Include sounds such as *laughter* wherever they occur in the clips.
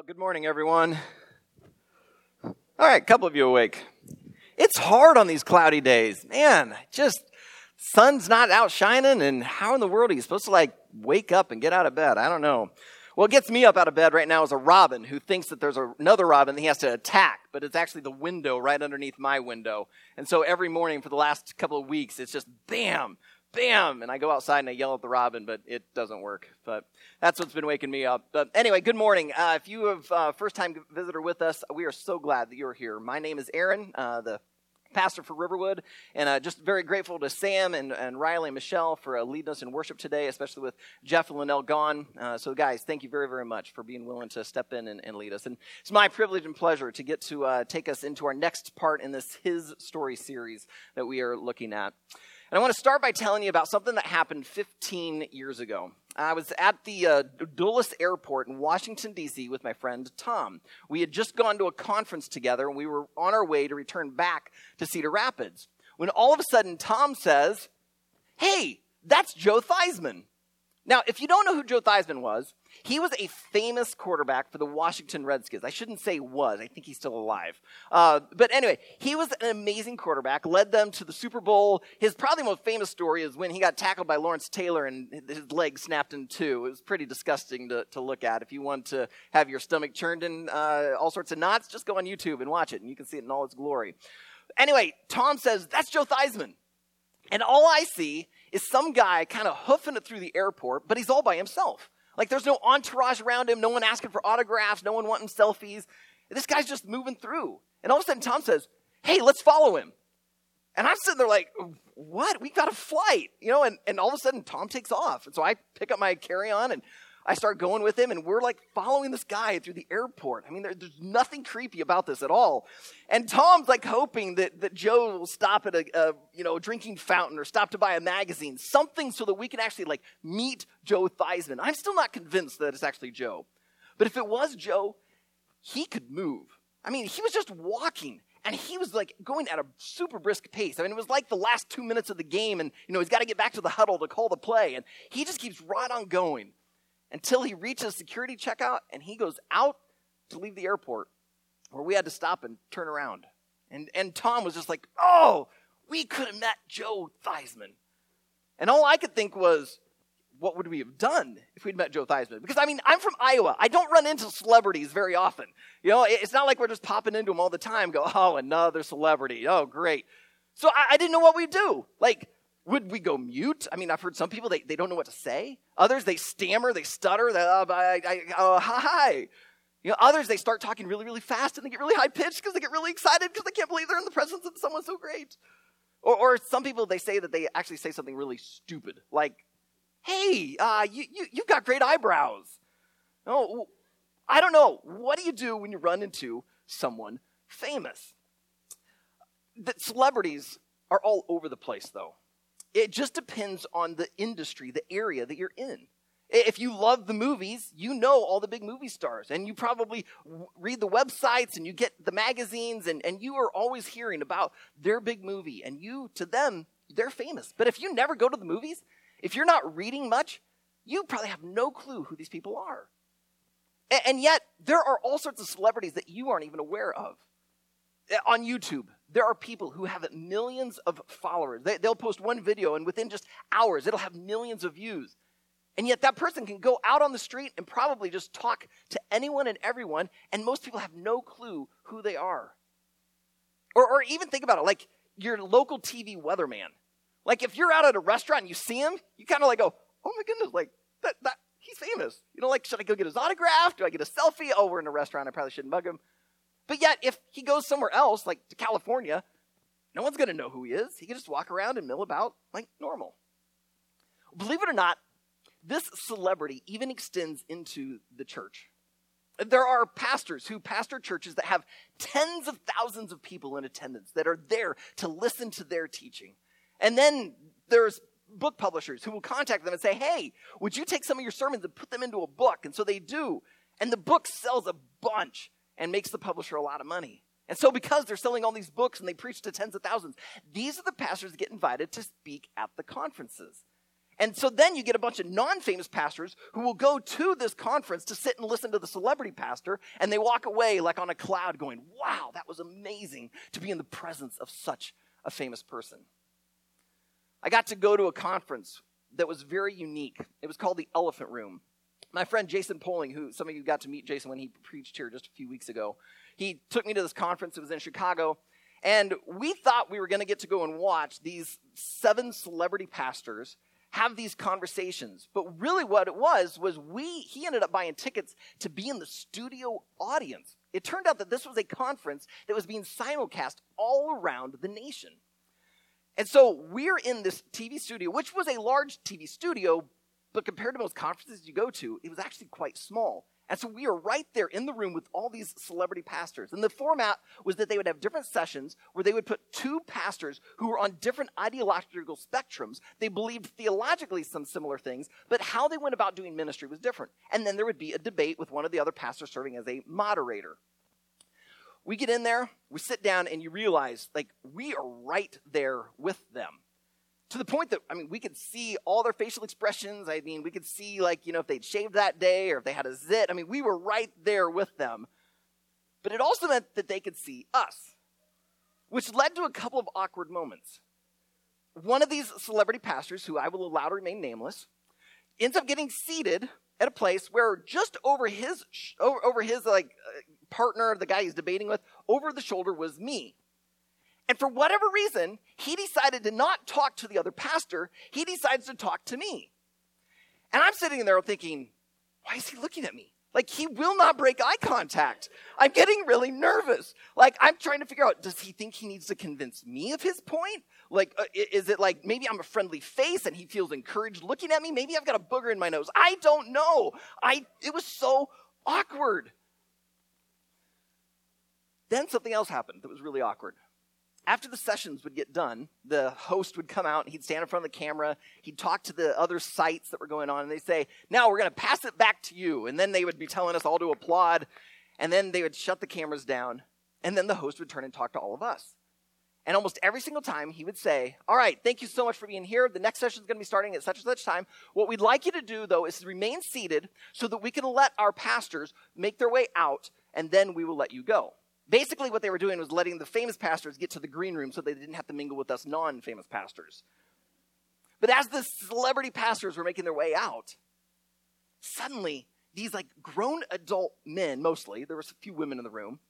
Well, good morning, everyone. All right, a couple of you awake. It's hard on these cloudy days. Man, just sun's not out shining, and how in the world are you supposed to like wake up and get out of bed? I don't know. What gets me up out of bed right now is a robin who thinks that there's another robin that he has to attack, but it's actually the window right underneath my window. And so every morning for the last couple of weeks, it's just bam, bam, and I go outside and I yell at the robin, but it doesn't work. But that's what's been waking me up. But anyway, good morning. Uh, if you have uh, first time visitor with us, we are so glad that you're here. My name is Aaron, uh, the pastor for Riverwood, and uh, just very grateful to Sam and, and Riley and Michelle for uh, leading us in worship today, especially with Jeff and Linnell gone. Uh, so, guys, thank you very, very much for being willing to step in and, and lead us. And it's my privilege and pleasure to get to uh, take us into our next part in this His Story series that we are looking at. And I want to start by telling you about something that happened 15 years ago. I was at the uh, Dulles Airport in Washington, D.C. with my friend Tom. We had just gone to a conference together and we were on our way to return back to Cedar Rapids. When all of a sudden Tom says, Hey, that's Joe Theismann. Now, if you don't know who Joe Theismann was, he was a famous quarterback for the Washington Redskins. I shouldn't say was, I think he's still alive. Uh, but anyway, he was an amazing quarterback, led them to the Super Bowl. His probably most famous story is when he got tackled by Lawrence Taylor and his leg snapped in two. It was pretty disgusting to, to look at. If you want to have your stomach churned in uh, all sorts of knots, just go on YouTube and watch it, and you can see it in all its glory. Anyway, Tom says, That's Joe Theismann. And all I see is some guy kind of hoofing it through the airport, but he's all by himself. Like there's no entourage around him, no one asking for autographs, no one wanting selfies. This guy's just moving through. And all of a sudden, Tom says, Hey, let's follow him. And I'm sitting there like, What? We've got a flight, you know? And, and all of a sudden, Tom takes off. And so I pick up my carry on and I start going with him, and we're like following this guy through the airport. I mean, there, there's nothing creepy about this at all. And Tom's like hoping that, that Joe will stop at a, a you know drinking fountain or stop to buy a magazine, something so that we can actually like meet Joe Theismann. I'm still not convinced that it's actually Joe, but if it was Joe, he could move. I mean, he was just walking and he was like going at a super brisk pace. I mean, it was like the last two minutes of the game, and you know he's got to get back to the huddle to call the play, and he just keeps right on going until he reaches security checkout and he goes out to leave the airport where we had to stop and turn around. And, and Tom was just like, oh, we could have met Joe Theismann. And all I could think was, what would we have done if we'd met Joe Theismann? Because I mean, I'm from Iowa. I don't run into celebrities very often. You know, it's not like we're just popping into them all the time. Go, oh, another celebrity. Oh, great. So I, I didn't know what we'd do. Like, would we go mute? I mean, I've heard some people, they, they don't know what to say. Others, they stammer, they stutter, they, uh, I, I, uh, hi. You know, others, they start talking really, really fast and they get really high pitched because they get really excited because they can't believe they're in the presence of someone so great. Or, or some people, they say that they actually say something really stupid, like, hey, uh, you, you, you've got great eyebrows. Oh, I don't know. What do you do when you run into someone famous? That celebrities are all over the place, though. It just depends on the industry, the area that you're in. If you love the movies, you know all the big movie stars, and you probably read the websites and you get the magazines, and, and you are always hearing about their big movie, and you, to them, they're famous. But if you never go to the movies, if you're not reading much, you probably have no clue who these people are. And, and yet, there are all sorts of celebrities that you aren't even aware of. Eh, on YouTube, there are people who have millions of followers. They, will post one video, and within just hours, it'll have millions of views. And yet, that person can go out on the street and probably just talk to anyone and everyone, and most people have no clue who they are. Or, or even think about it like your local TV weatherman. Like, if you're out at a restaurant and you see him, you kind of like go, oh my goodness, like, that, that, he's famous. You know, like, should I go get his autograph? Do I get a selfie? Oh, we're in a restaurant. I probably shouldn't mug him. But yet, if he goes somewhere else, like to California, no one's going to know who he is. He can just walk around and mill about like normal. Believe it or not, this celebrity even extends into the church. There are pastors who pastor churches that have tens of thousands of people in attendance that are there to listen to their teaching. And then there's book publishers who will contact them and say, Hey, would you take some of your sermons and put them into a book? And so they do. And the book sells a bunch and makes the publisher a lot of money. And so, because they're selling all these books and they preach to tens of thousands, these are the pastors that get invited to speak at the conferences. And so then you get a bunch of non famous pastors who will go to this conference to sit and listen to the celebrity pastor, and they walk away like on a cloud going, Wow, that was amazing to be in the presence of such a famous person. I got to go to a conference that was very unique. It was called the Elephant Room. My friend Jason Poling, who some of you got to meet Jason when he preached here just a few weeks ago, he took me to this conference. It was in Chicago. And we thought we were going to get to go and watch these seven celebrity pastors have these conversations. But really what it was was we he ended up buying tickets to be in the studio audience. It turned out that this was a conference that was being simulcast all around the nation. And so we're in this TV studio, which was a large TV studio, but compared to most conferences you go to, it was actually quite small. And so we are right there in the room with all these celebrity pastors. And the format was that they would have different sessions where they would put two pastors who were on different ideological spectrums. They believed theologically some similar things, but how they went about doing ministry was different. And then there would be a debate with one of the other pastors serving as a moderator. We get in there, we sit down, and you realize, like, we are right there with them to the point that I mean, we could see all their facial expressions. I mean, we could see like you know if they'd shaved that day or if they had a zit. I mean, we were right there with them. But it also meant that they could see us, which led to a couple of awkward moments. One of these celebrity pastors, who I will allow to remain nameless, ends up getting seated at a place where just over his over, over his like uh, partner, the guy he's debating with, over the shoulder was me. And for whatever reason, he decided to not talk to the other pastor. He decides to talk to me. And I'm sitting there thinking, why is he looking at me? Like, he will not break eye contact. I'm getting really nervous. Like, I'm trying to figure out does he think he needs to convince me of his point? Like, uh, is it like maybe I'm a friendly face and he feels encouraged looking at me? Maybe I've got a booger in my nose. I don't know. I, it was so awkward. Then something else happened that was really awkward after the sessions would get done, the host would come out, and he'd stand in front of the camera, he'd talk to the other sites that were going on, and they'd say, Now we're going to pass it back to you. And then they would be telling us all to applaud, and then they would shut the cameras down, and then the host would turn and talk to all of us. And almost every single time, he would say, All right, thank you so much for being here. The next session is going to be starting at such and such time. What we'd like you to do, though, is remain seated so that we can let our pastors make their way out, and then we will let you go. Basically, what they were doing was letting the famous pastors get to the green room so they didn't have to mingle with us non famous pastors. But as the celebrity pastors were making their way out, suddenly these like grown adult men, mostly, there was a few women in the room,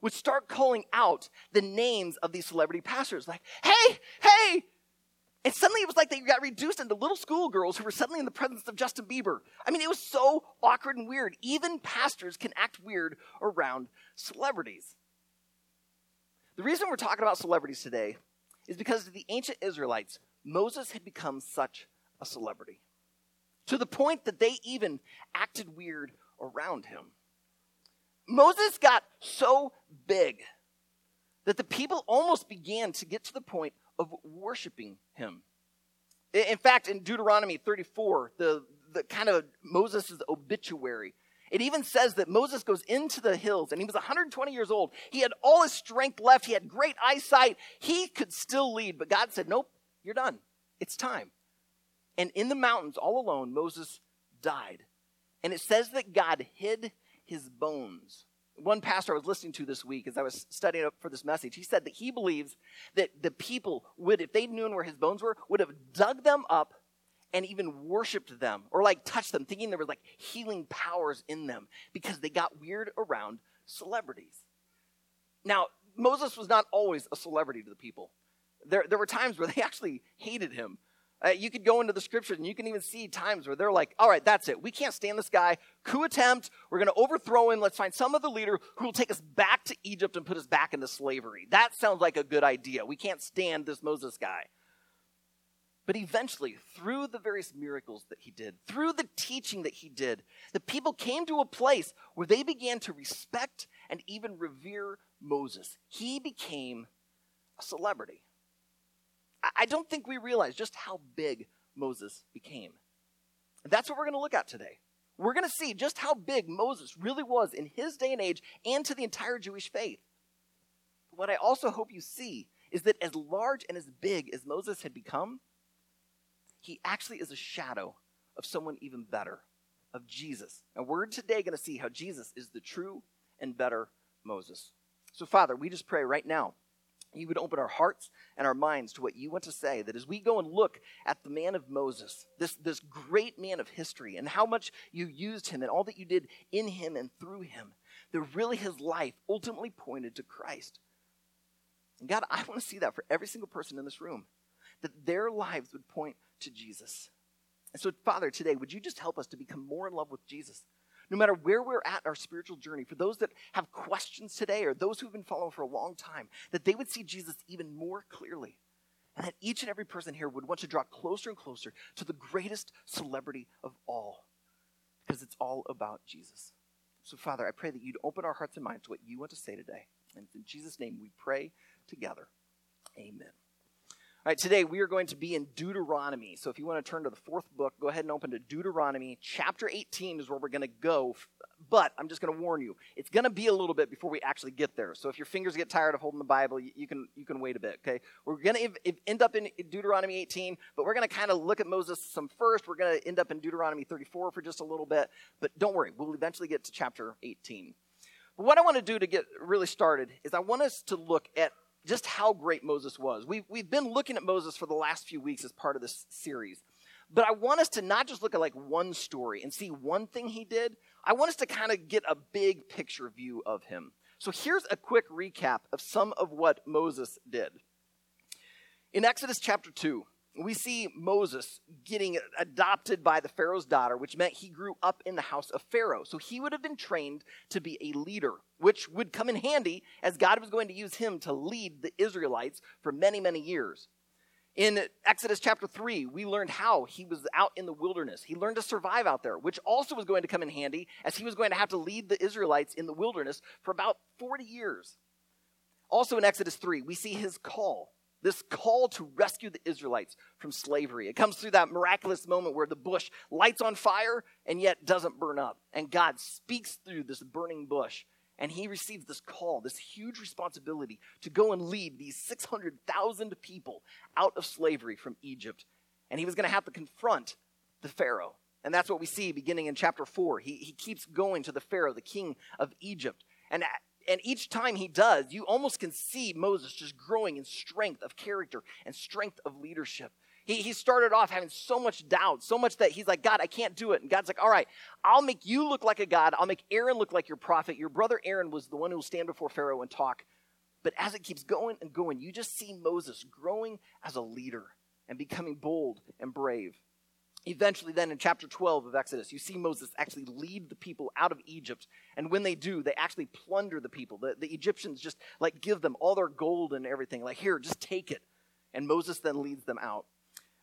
would start calling out the names of these celebrity pastors, like, hey, hey. And suddenly it was like they got reduced into little schoolgirls who were suddenly in the presence of Justin Bieber. I mean, it was so awkward and weird. Even pastors can act weird around celebrities. The reason we're talking about celebrities today is because of the ancient Israelites, Moses had become such a celebrity to the point that they even acted weird around him. Moses got so big that the people almost began to get to the point of worshiping him. In fact, in Deuteronomy 34, the, the kind of Moses' obituary it even says that Moses goes into the hills and he was 120 years old. He had all his strength left. He had great eyesight. He could still lead, but God said, Nope, you're done. It's time. And in the mountains, all alone, Moses died. And it says that God hid his bones. One pastor I was listening to this week as I was studying up for this message, he said that he believes that the people would, if they'd known where his bones were, would have dug them up and even worshiped them or like touched them, thinking there was like healing powers in them because they got weird around celebrities. Now, Moses was not always a celebrity to the people. There, there were times where *laughs* they actually hated him. Uh, you could go into the scriptures and you can even see times where they're like, all right, that's it. We can't stand this guy. Coup attempt. We're going to overthrow him. Let's find some other leader who will take us back to Egypt and put us back into slavery. That sounds like a good idea. We can't stand this Moses guy. But eventually, through the various miracles that he did, through the teaching that he did, the people came to a place where they began to respect and even revere Moses. He became a celebrity. I don't think we realize just how big Moses became. That's what we're going to look at today. We're going to see just how big Moses really was in his day and age and to the entire Jewish faith. What I also hope you see is that as large and as big as Moses had become, he actually is a shadow of someone even better, of Jesus. And we're today going to see how Jesus is the true and better Moses. So, Father, we just pray right now you would open our hearts and our minds to what you want to say. That as we go and look at the man of Moses, this, this great man of history, and how much you used him and all that you did in him and through him, that really his life ultimately pointed to Christ. And God, I want to see that for every single person in this room, that their lives would point to Jesus. And so, Father, today, would you just help us to become more in love with Jesus? No matter where we're at our spiritual journey, for those that have questions today or those who've been following for a long time, that they would see Jesus even more clearly. And that each and every person here would want to draw closer and closer to the greatest celebrity of all, because it's all about Jesus. So, Father, I pray that you'd open our hearts and minds to what you want to say today. And in Jesus' name we pray together. Amen. All right, today we are going to be in Deuteronomy. So if you want to turn to the fourth book, go ahead and open to Deuteronomy. Chapter 18 is where we're going to go. But I'm just going to warn you, it's going to be a little bit before we actually get there. So if your fingers get tired of holding the Bible, you, can, you can wait a bit, okay? We're going to end up in Deuteronomy 18, but we're going to kind of look at Moses some first. We're going to end up in Deuteronomy 34 for just a little bit. But don't worry, we'll eventually get to chapter 18. But what I want to do to get really started is I want us to look at just how great Moses was. We've, we've been looking at Moses for the last few weeks as part of this series. But I want us to not just look at like one story and see one thing he did. I want us to kind of get a big picture view of him. So here's a quick recap of some of what Moses did. In Exodus chapter 2, we see Moses getting adopted by the Pharaoh's daughter, which meant he grew up in the house of Pharaoh. So he would have been trained to be a leader, which would come in handy as God was going to use him to lead the Israelites for many, many years. In Exodus chapter 3, we learned how he was out in the wilderness. He learned to survive out there, which also was going to come in handy as he was going to have to lead the Israelites in the wilderness for about 40 years. Also in Exodus 3, we see his call this call to rescue the Israelites from slavery. It comes through that miraculous moment where the bush lights on fire and yet doesn't burn up. And God speaks through this burning bush. And he receives this call, this huge responsibility to go and lead these 600,000 people out of slavery from Egypt. And he was going to have to confront the Pharaoh. And that's what we see beginning in chapter 4. He, he keeps going to the Pharaoh, the king of Egypt. And and each time he does, you almost can see Moses just growing in strength of character and strength of leadership. He, he started off having so much doubt, so much that he's like, God, I can't do it. And God's like, all right, I'll make you look like a God. I'll make Aaron look like your prophet. Your brother Aaron was the one who will stand before Pharaoh and talk. But as it keeps going and going, you just see Moses growing as a leader and becoming bold and brave. Eventually, then in chapter 12 of Exodus, you see Moses actually lead the people out of Egypt. And when they do, they actually plunder the people. The, the Egyptians just like give them all their gold and everything. Like, here, just take it. And Moses then leads them out.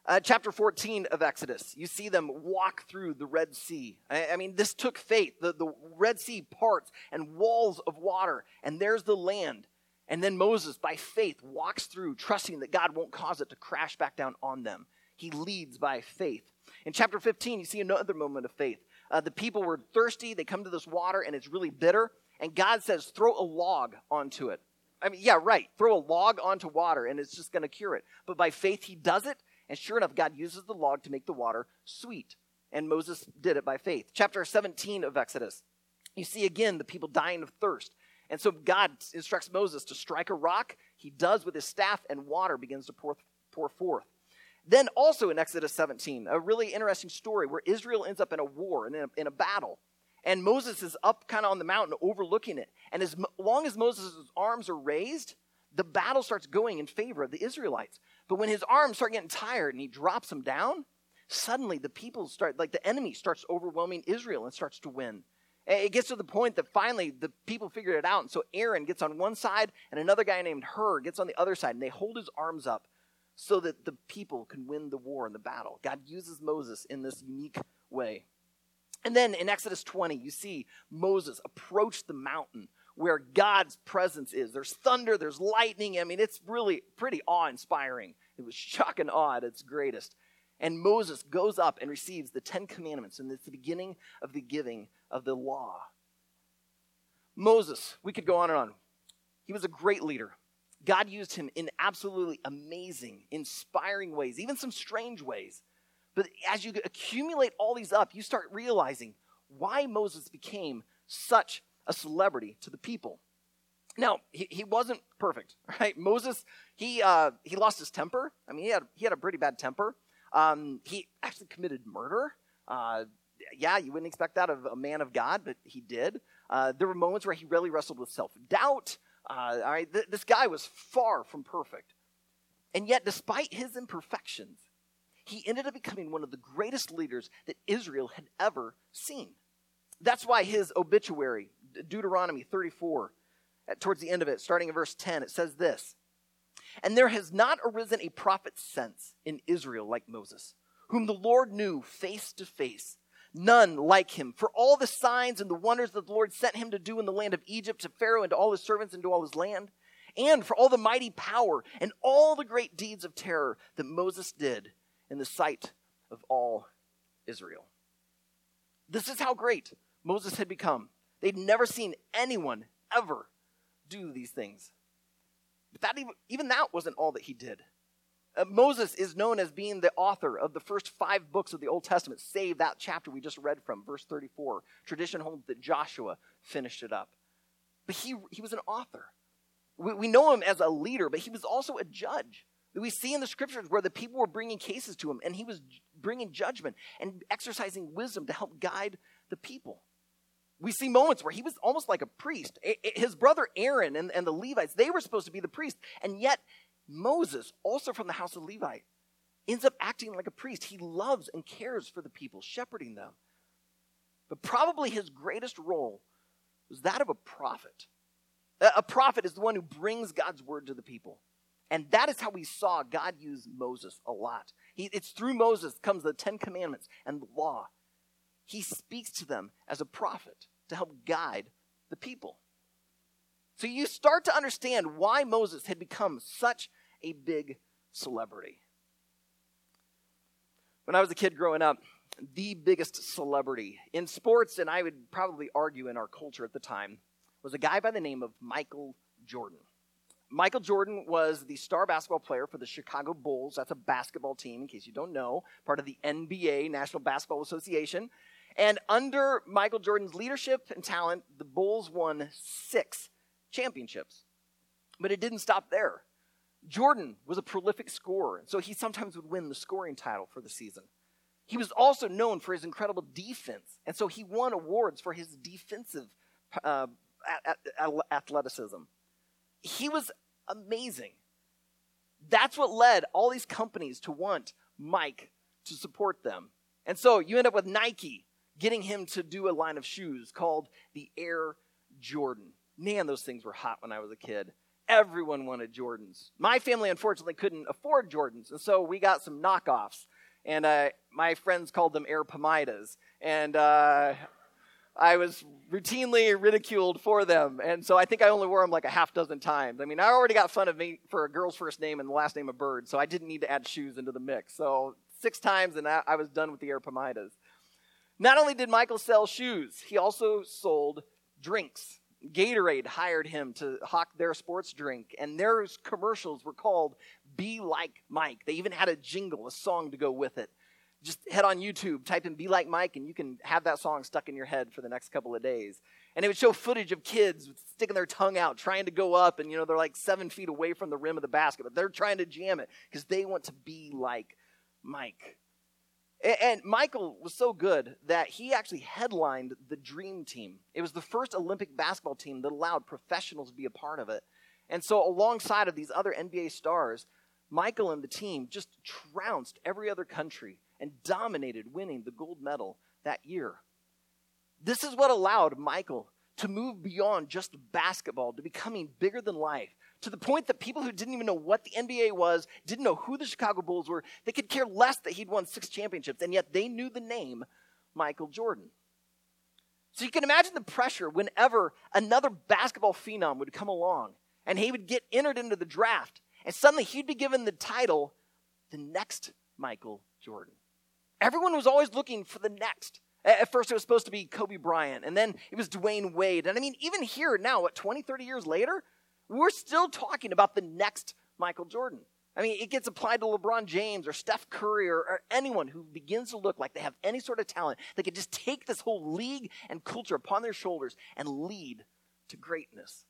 Uh, chapter 14 of Exodus, you see them walk through the Red Sea. I, I mean, this took faith. The, the Red Sea parts and walls of water, and there's the land. And then Moses, by faith, walks through, trusting that God won't cause it to crash back down on them. He leads by faith. In chapter 15, you see another moment of faith. Uh, the people were thirsty. They come to this water, and it's really bitter. And God says, throw a log onto it. I mean, yeah, right. Throw a log onto water, and it's just going to cure it. But by faith, he does it. And sure enough, God uses the log to make the water sweet. And Moses did it by faith. Chapter 17 of Exodus, you see again the people dying of thirst. And so God instructs Moses to strike a rock. He does with his staff, and water begins to pour, pour forth. Then, also in Exodus 17, a really interesting story where Israel ends up in a war and in a, in a battle. And Moses is up kind of on the mountain overlooking it. And as long as Moses' arms are raised, the battle starts going in favor of the Israelites. But when his arms start getting tired and he drops them down, suddenly the people start, like the enemy starts overwhelming Israel and starts to win. It gets to the point that finally the people figured it out. And so Aaron gets on one side and another guy named Hur gets on the other side and they hold his arms up so that the people can win the war and the battle. God uses Moses in this unique way. And then in Exodus 20, you see Moses approach the mountain where God's presence is. There's thunder, there's lightning. I mean, it's really pretty awe inspiring. It was shock and awe at its greatest. And Moses goes up and receives the Ten Commandments, and it's the beginning of the giving of the law. Moses, we could go on and on. He was a great leader. God used him in absolutely amazing, inspiring ways, even some strange ways. But as you accumulate all these up, you start realizing why Moses became such a celebrity to the people. Now, he, he wasn't perfect, *laughs* right? Moses, he, uh, he lost his temper. I mean, he had, he had a pretty bad temper. Um, he actually committed murder. Uh, yeah, you wouldn't expect that of a man of God, but he did. Uh, there were moments where he really wrestled with self doubt. Uh, all right, th- this guy was far from perfect. And yet, despite his imperfections, he ended up becoming one of the greatest leaders that Israel had ever seen. That's why his obituary, Deuteronomy 34, towards the end of it, starting in verse 10, it says this And there has not arisen a prophet since in Israel like Moses, whom the Lord knew face to face. None like him. For all the signs and the wonders that the Lord sent him to do in the land of Egypt, to Pharaoh and to all his servants and to all his land, and for all the mighty power and all the great deeds of terror that Moses did in the sight of all Israel. This is how great Moses had become. They'd never seen anyone ever do these things. But that even, even that wasn't all that he did. Uh, Moses is known as being the author of the first five books of the Old Testament, save that chapter we just read from, verse 34. Tradition holds that Joshua finished it up. But he, he was an author. We, we know him as a leader, but he was also a judge. We see in the scriptures where the people were bringing cases to him, and he was bringing judgment and exercising wisdom to help guide the people. We see moments where he was almost like a priest. His brother Aaron and, and the Levites, they were supposed to be the priest, and yet Moses, also from the house of Levi, ends up acting like a priest. He loves and cares for the people, shepherding them. But probably his greatest role was that of a prophet. A prophet is the one who brings God's word to the people. And that is how we saw God use Moses a lot. He, it's through Moses comes the Ten Commandments and the law. He speaks to them as a prophet to help guide the people. So you start to understand why Moses had become such a big celebrity. When I was a kid growing up, the biggest celebrity in sports, and I would probably argue in our culture at the time, was a guy by the name of Michael Jordan. Michael Jordan was the star basketball player for the Chicago Bulls. That's a basketball team, in case you don't know, part of the NBA, National Basketball Association. And under Michael Jordan's leadership and talent, the Bulls won six championships. But it didn't stop there. Jordan was a prolific scorer, so he sometimes would win the scoring title for the season. He was also known for his incredible defense, and so he won awards for his defensive uh, athleticism. He was amazing. That's what led all these companies to want Mike to support them. And so you end up with Nike getting him to do a line of shoes called the Air Jordan. Man, those things were hot when I was a kid. Everyone wanted Jordans. My family, unfortunately, couldn't afford Jordans, and so we got some knockoffs. And uh, my friends called them Air Pomidas. And uh, I was routinely ridiculed for them. And so I think I only wore them like a half dozen times. I mean, I already got fun of me for a girl's first name and the last name of Bird, so I didn't need to add shoes into the mix. So six times and I was done with the Air Pomidas. Not only did Michael sell shoes, he also sold drinks. Gatorade hired him to hawk their sports drink, and their commercials were called Be Like Mike. They even had a jingle, a song to go with it just head on YouTube, type in Be Like Mike, and you can have that song stuck in your head for the next couple of days. And it would show footage of kids sticking their tongue out, trying to go up, and you know, they're like seven feet away from the rim of the basket, but they're trying to jam it because they want to be like Mike. And Michael was so good that he actually headlined the Dream Team. It was the first Olympic basketball team that allowed professionals to be a part of it. And so, alongside of these other NBA stars, Michael and the team just trounced every other country and dominated, winning the gold medal that year. This is what allowed Michael to move beyond just basketball to becoming bigger than life to the point that people who didn't even know what the NBA was, didn't know who the Chicago Bulls were, they could care less that he'd won six championships, and yet they knew the name Michael Jordan. So you can imagine the pressure whenever another basketball phenom would come along and he would get entered into the draft, and suddenly he'd be given the title, the next Michael Jordan. Everyone was always looking for the next. At first, it was supposed to be Kobe Bryant, and then it was Dwyane Wade. And I mean, even here now, what, 20, 30 years later, we're still talking about the next Michael Jordan. I mean, it gets applied to LeBron James or Steph Curry or, or, anyone who begins to look like they have any sort of talent. They can just take this whole league and culture upon their shoulders and lead to greatness.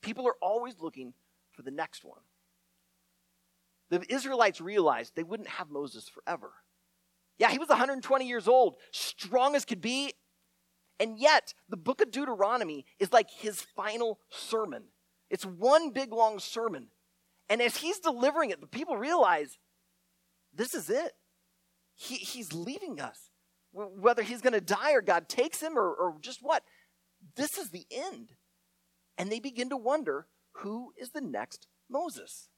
People are always looking for the next one. The Israelites realized they wouldn't have Moses forever. Yeah, he was 120 years old, strong as could be. And yet, the book of Deuteronomy is like his final sermon. It's one big long sermon and as he's delivering it, the people realize this is it. He, he's leaving us. Whether he's going to die or God takes him or, or just what, this is the end. And they begin to wonder who is the next Moses?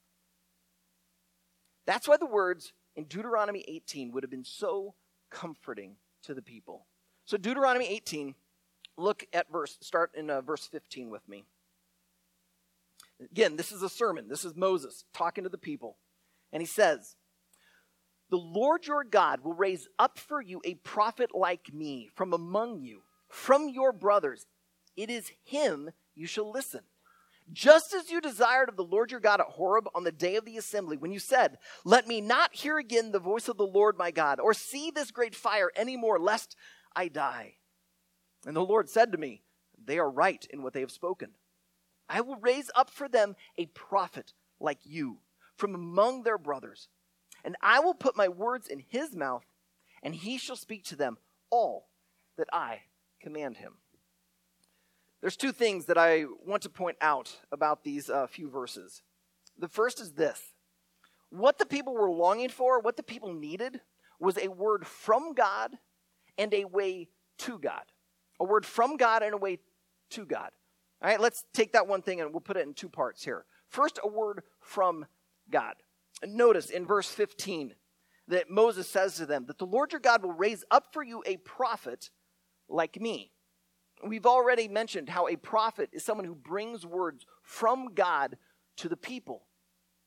That's why the words in Deuteronomy 18 would have been so comforting to the people. So, Deuteronomy 18, look at verse, start in uh, verse 15 with me. Again, this is a sermon. This is Moses talking to the people. And he says, The Lord your God will raise up for you a prophet like me from among you, from your brothers. It is him you shall listen. Just as you desired of the Lord your God at Horeb on the day of the assembly, when you said, Let me not hear again the voice of the Lord my God, or see this great fire any more, lest I die. And the Lord said to me, They are right in what they have spoken. I will raise up for them a prophet like you from among their brothers. And I will put my words in his mouth, and he shall speak to them all that I command him. There's two things that I want to point out about these uh, few verses. The first is this what the people were longing for, what the people needed, was a word from God and a way to God. A word from God and a way to God. All right, let's take that one thing and we'll put it in two parts here. First, a word from God. Notice in verse 15 that Moses says to them that the Lord your God will raise up for you a prophet like me. We've already mentioned how a prophet is someone who brings words from God to the people.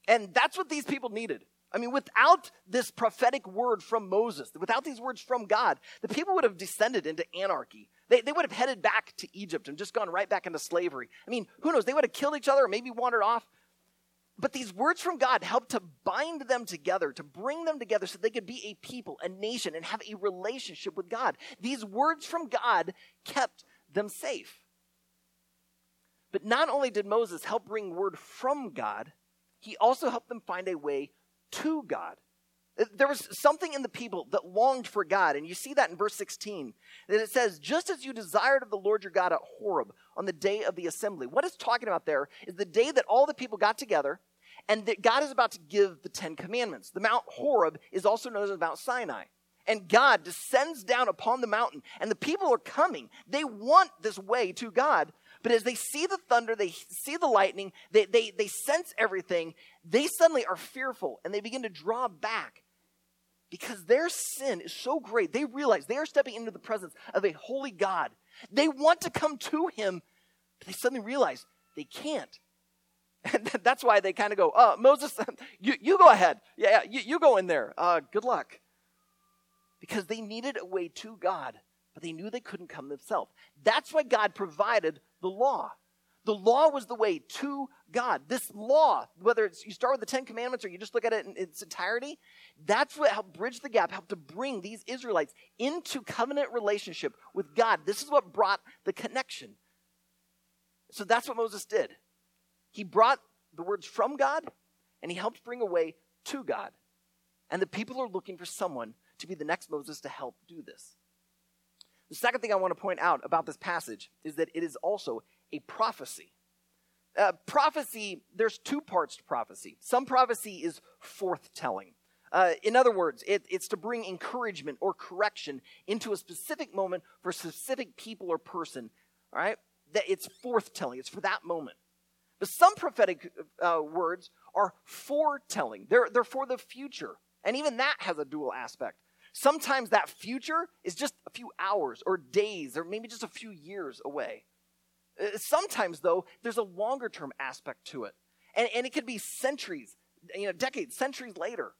And that's what these people needed. I mean, without this prophetic word from Moses, without these words from God, the people would have descended into anarchy. They, they would have headed back to Egypt and just gone right back into slavery. I mean, who knows? They would have killed each other or maybe wandered off. But these words from God helped to bind them together, to bring them together so they could be a people, a nation, and have a relationship with God. These words from God kept them safe. But not only did Moses help bring word from God, he also helped them find a way to God. There was something in the people that longed for God. And you see that in verse 16. That it says, just as you desired of the Lord your God at Horeb on the day of the assembly. What it's talking about there is the day that all the people got together and that God is about to give the Ten Commandments. The Mount Horeb is also known as Mount Sinai. And God descends down upon the mountain, and the people are coming. They want this way to God, but as they see the thunder, they see the lightning, they, they, they sense everything, they suddenly are fearful and they begin to draw back because their sin is so great. They realize they are stepping into the presence of a holy God. They want to come to him, but they suddenly realize they can't. *laughs* And that's why they kind of go, uh, Moses, *laughs* you, you go ahead. Yeah, you, you go in there. Uh, good luck. Because they needed a way to God, but they knew they couldn't come themselves. That's why God provided the law. The law was the way to God. This law, whether it's you start with the Ten Commandments or you just look at it in its entirety, that's what helped bridge the gap, helped to bring these Israelites into covenant relationship with God. This is what brought the connection. So that's what Moses did. He brought the words from God and he helped bring a way to God. And the people are looking for someone to be the next Moses to help do this. The second thing I want to point out about this passage is that it is also a prophecy. Uh, prophecy, there's two parts to prophecy. Some prophecy is forthtelling. Uh, in other words, it, it's to bring encouragement or correction into a specific moment for a specific people or person. All right? That it's forthtelling, it's for that moment. But some prophetic uh, words are foretelling, they're, they're for the future. And even that has a dual aspect. Sometimes that future is just a few hours or days or maybe just a few years away. Uh, sometimes, though, there's a longer term aspect to it. And, and it could be centuries, you know, decades, centuries later.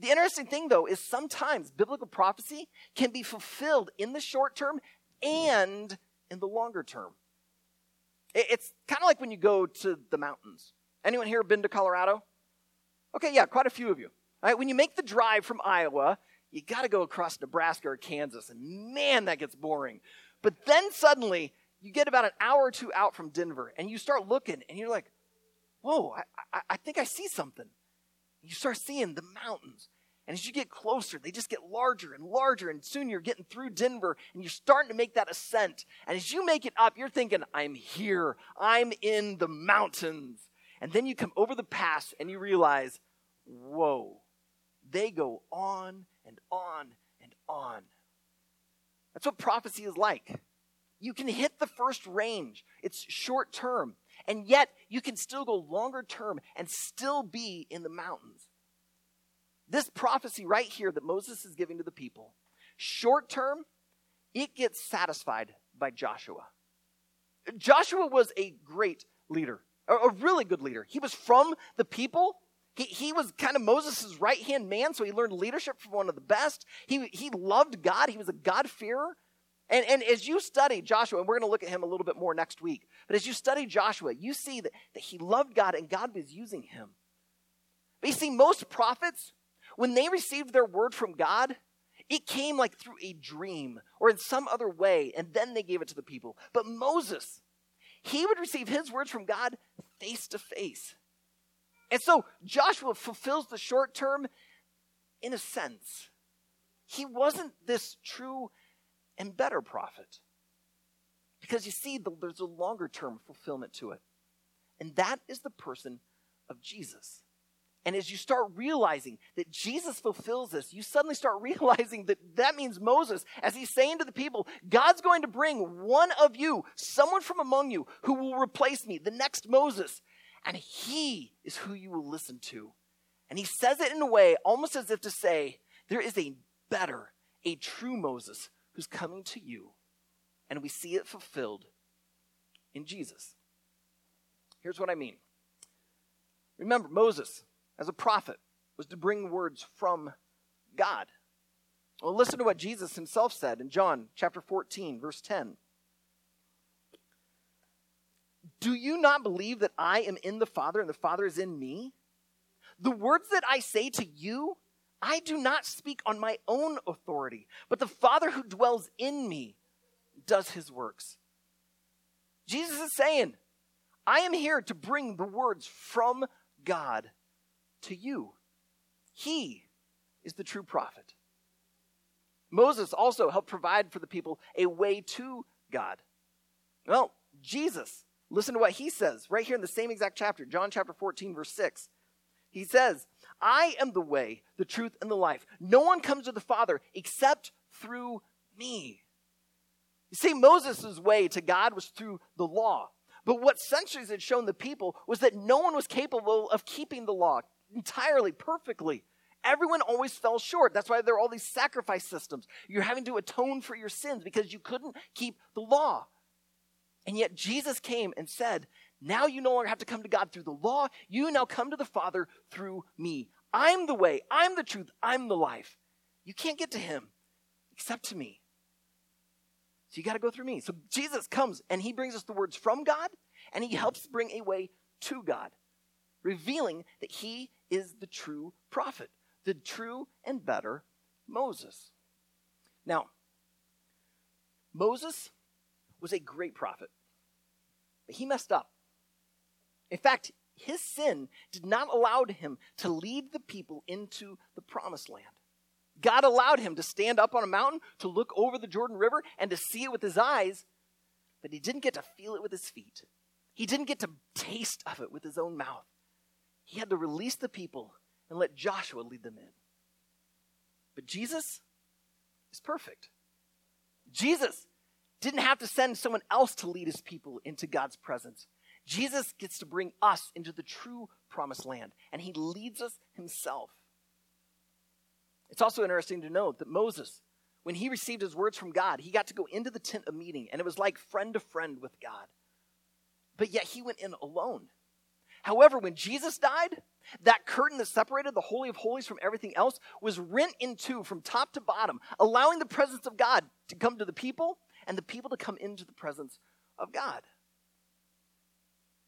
The interesting thing, though, is sometimes biblical prophecy can be fulfilled in the short term and in the longer term. It's kind of like when you go to the mountains. Anyone here been to Colorado? Okay, yeah, quite a few of you. When you make the drive from Iowa, you got to go across Nebraska or Kansas, and man, that gets boring. But then suddenly, you get about an hour or two out from Denver, and you start looking, and you're like, whoa, I, I, I think I see something. You start seeing the mountains. And as you get closer, they just get larger and larger. And soon you're getting through Denver and you're starting to make that ascent. And as you make it up, you're thinking, I'm here. I'm in the mountains. And then you come over the pass and you realize, whoa, they go on and on and on. That's what prophecy is like. You can hit the first range, it's short term. And yet, you can still go longer term and still be in the mountains. This prophecy right here that Moses is giving to the people, short term, it gets satisfied by Joshua. Joshua was a great leader, a really good leader. He was from the people. He, he was kind of Moses' right hand man, so he learned leadership from one of the best. He, he loved God, he was a God-fearer. And, and as you study Joshua, and we're going to look at him a little bit more next week, but as you study Joshua, you see that, that he loved God and God was using him. But you see, most prophets, when they received their word from God, it came like through a dream or in some other way, and then they gave it to the people. But Moses, he would receive his words from God face to face. And so Joshua fulfills the short term in a sense. He wasn't this true and better prophet. Because you see, there's a longer term fulfillment to it. And that is the person of Jesus. And as you start realizing that Jesus fulfills this, you suddenly start *laughs* realizing that that means Moses, as he's saying to the people, God's going to bring one of you, someone from among you, who will replace me, the next Moses. And he is who you will listen to. And he says it in a way almost as if to say, there is a better, a true Moses who's coming to you. And we see it fulfilled in Jesus. Here's what I mean. Remember, Moses, as a prophet, was to bring words from God. Well, listen to what Jesus himself said in John chapter 14, verse 10. Do you not believe that I am in the Father and the Father is in me? The words that I say to you, I do not speak on my own authority, but the Father who dwells in me does his works. Jesus is saying, I am here to bring the words from God to you. He is the true prophet. Moses also helped provide for the people a way to God. Well, Jesus, listen to what he says right here in the same exact chapter, John chapter 14, verse 6. He says, I am the way, the truth, and the life. No one comes to the Father except through me. You see, Moses' way to God was through the law. But what centuries had shown the people was that no one was capable of keeping the law entirely, perfectly. Everyone always fell short. That's why there are all these sacrifice systems. You're having to atone for your sins because you couldn't keep the law. And yet Jesus came and said, now you no longer have to come to God through the law. You now come to the Father through me. I'm the way, I'm the truth, I'm the life. You can't get to Him except to me. So you got to go through me. So Jesus comes and He brings us the words from God and He helps bring a way to God, revealing that He is the true prophet, the true and better Moses. Now, Moses was a great prophet, but he messed up. In fact, his sin did not allow him to lead the people into the promised land. God allowed him to stand up on a mountain, to look over the Jordan River, and to see it with his eyes, but he didn't get to feel it with his feet. He didn't get to taste of it with his own mouth. He had to release the people and let Joshua lead them in. But Jesus is perfect. Jesus didn't have to send someone else to lead his people into God's presence. Jesus gets to bring us into the true promised land, and he leads us himself. It's also interesting to note that Moses, when he received his words from God, he got to go into the tent of meeting, and it was like friend to friend with God. But yet he went in alone. However, when Jesus died, that curtain that separated the Holy of Holies from everything else was rent in two from top to bottom, allowing the presence of God to come to the people and the people to come into the presence of God.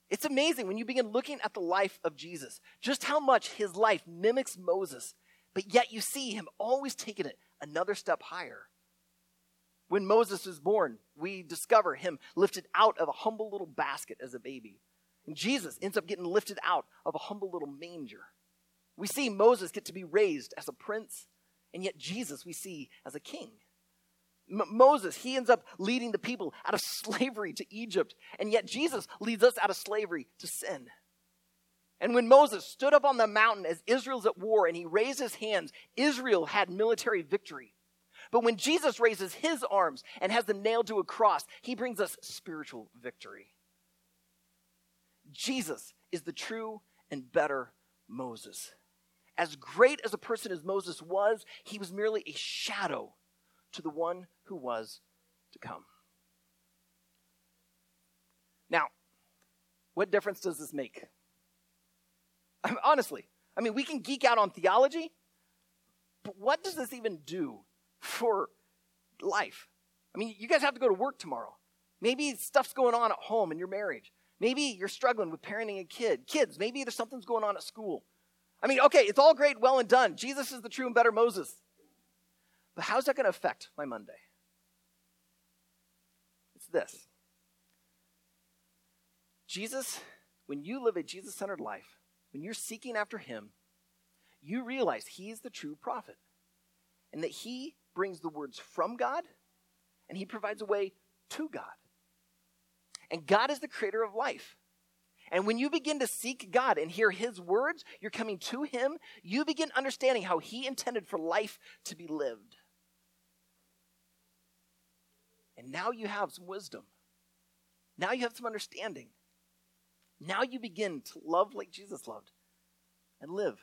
It's amazing when you begin looking at the life of Jesus, just how much his life mimics Moses, but yet you see him always taking it another step higher. When Moses was born, we discover him lifted out of a humble little basket as a baby. And Jesus ends up getting lifted out of a humble little manger. We see Moses get to be raised as a prince, and yet Jesus we see as a king. M- Moses, he ends up leading the people out of *laughs* slavery to Egypt, and yet Jesus leads us out of slavery to sin. And when Moses stood up on the mountain as Israel's at war and he raised his hands, Israel had military victory. But when Jesus raises his arms and has them nailed to a cross, he brings us spiritual victory. Jesus is the true and better Moses. As great as a person as Moses was, he was merely a shadow to the one who was to come. Now, what difference does this make? Honestly, I mean, we can geek out on theology, but what does this even do for life? I mean, you guys have to go to work tomorrow. Maybe stuff's going on at home in your marriage. Maybe you're struggling with parenting a kid. Kids, maybe there's something's going on at school. I mean, okay, it's all great, well and done. Jesus is the true and better Moses. But how's that going to affect my Monday? This Jesus, when you live a Jesus centered life, when you're seeking after Him, you realize He is the true prophet and that He brings the words from God and He provides a way to God. And God is the creator of life. And when you begin to seek God and hear His words, you're coming to Him, you begin understanding how He intended for life to be lived. And now you have some wisdom. Now you have some understanding. Now you begin to love like Jesus loved and live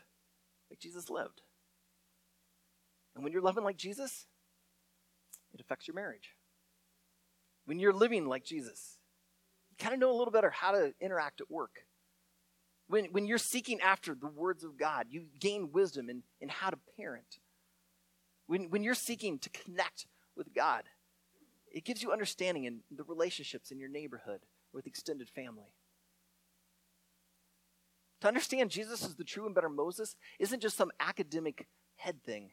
like Jesus lived. And when you're loving like Jesus, it affects your marriage. When you're living like Jesus, you kind of know a little better how to interact at work. When, when you're seeking after the words of God, you gain wisdom in, in how to parent. When, when you're seeking to connect with God, it gives you understanding in the relationships in your neighborhood with extended family. To understand Jesus is the true and better Moses isn't just some academic head thing,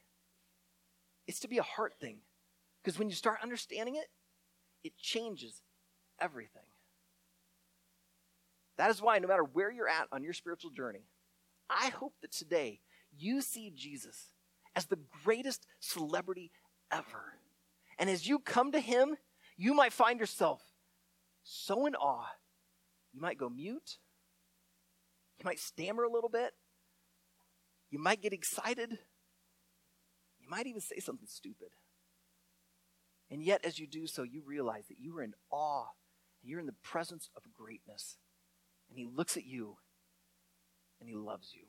it's to be a heart thing. Because when you start understanding it, it changes everything. That is why, no matter where you're at on your spiritual journey, I hope that today you see Jesus as the greatest celebrity ever. And as you come to him, you might find yourself so in awe, you might go mute. You might stammer a little bit. You might get excited. You might even say something stupid. And yet, as you do so, you realize that you are in awe and you're in the presence of greatness. And He looks at you and He loves you.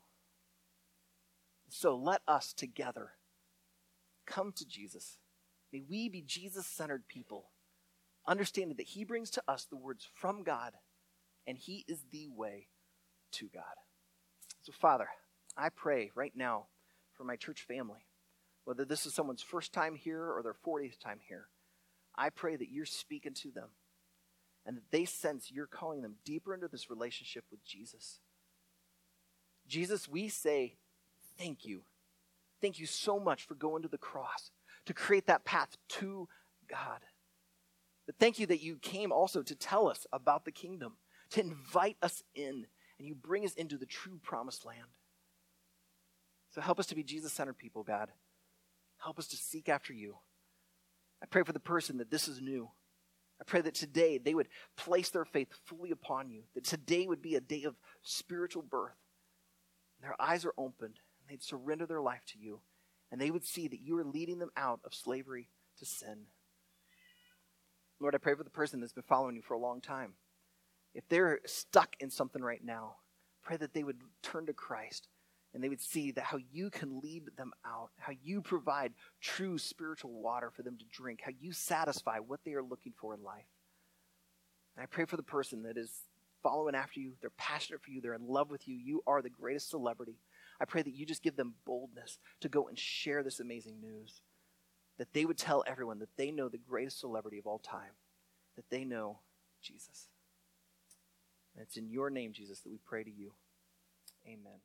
So let us together come to Jesus May we be Jesus centered people, understanding that He brings to us the words from God, and He is the way to God. So, Father, I pray right now for my church family, whether this is someone's first time here or their 40th time here, I pray that you're speaking to them and that they sense you're calling them deeper into this relationship with Jesus. Jesus, we say thank you. Thank you so much for going to the cross to create that path to God. But thank you that you came also to tell us about the kingdom, to invite us in, and you bring us into the true promised land. So help us to be Jesus centered people, God. Help us to seek after you. I pray for the person that this is new. I pray that today they would place their faith fully upon you, that today would be a day of spiritual birth. Their eyes are opened, and they'd surrender their life to you and they would see that you are leading them out of slavery to sin. Lord, I pray for the person that's been following you for a long time. If they're stuck in something right now, pray that they would turn to Christ and they would see that how you can lead them out, how you provide true spiritual water for them to drink, how you satisfy what they are looking for in life. And I pray for the person that is following after you, they're passionate for you, they're in love with you, you are the greatest celebrity. I pray that you just give them boldness to go and share this amazing news. That they would tell everyone that they know the greatest celebrity of all time, that they know Jesus. And it's in your name, Jesus, that we pray to you. Amen.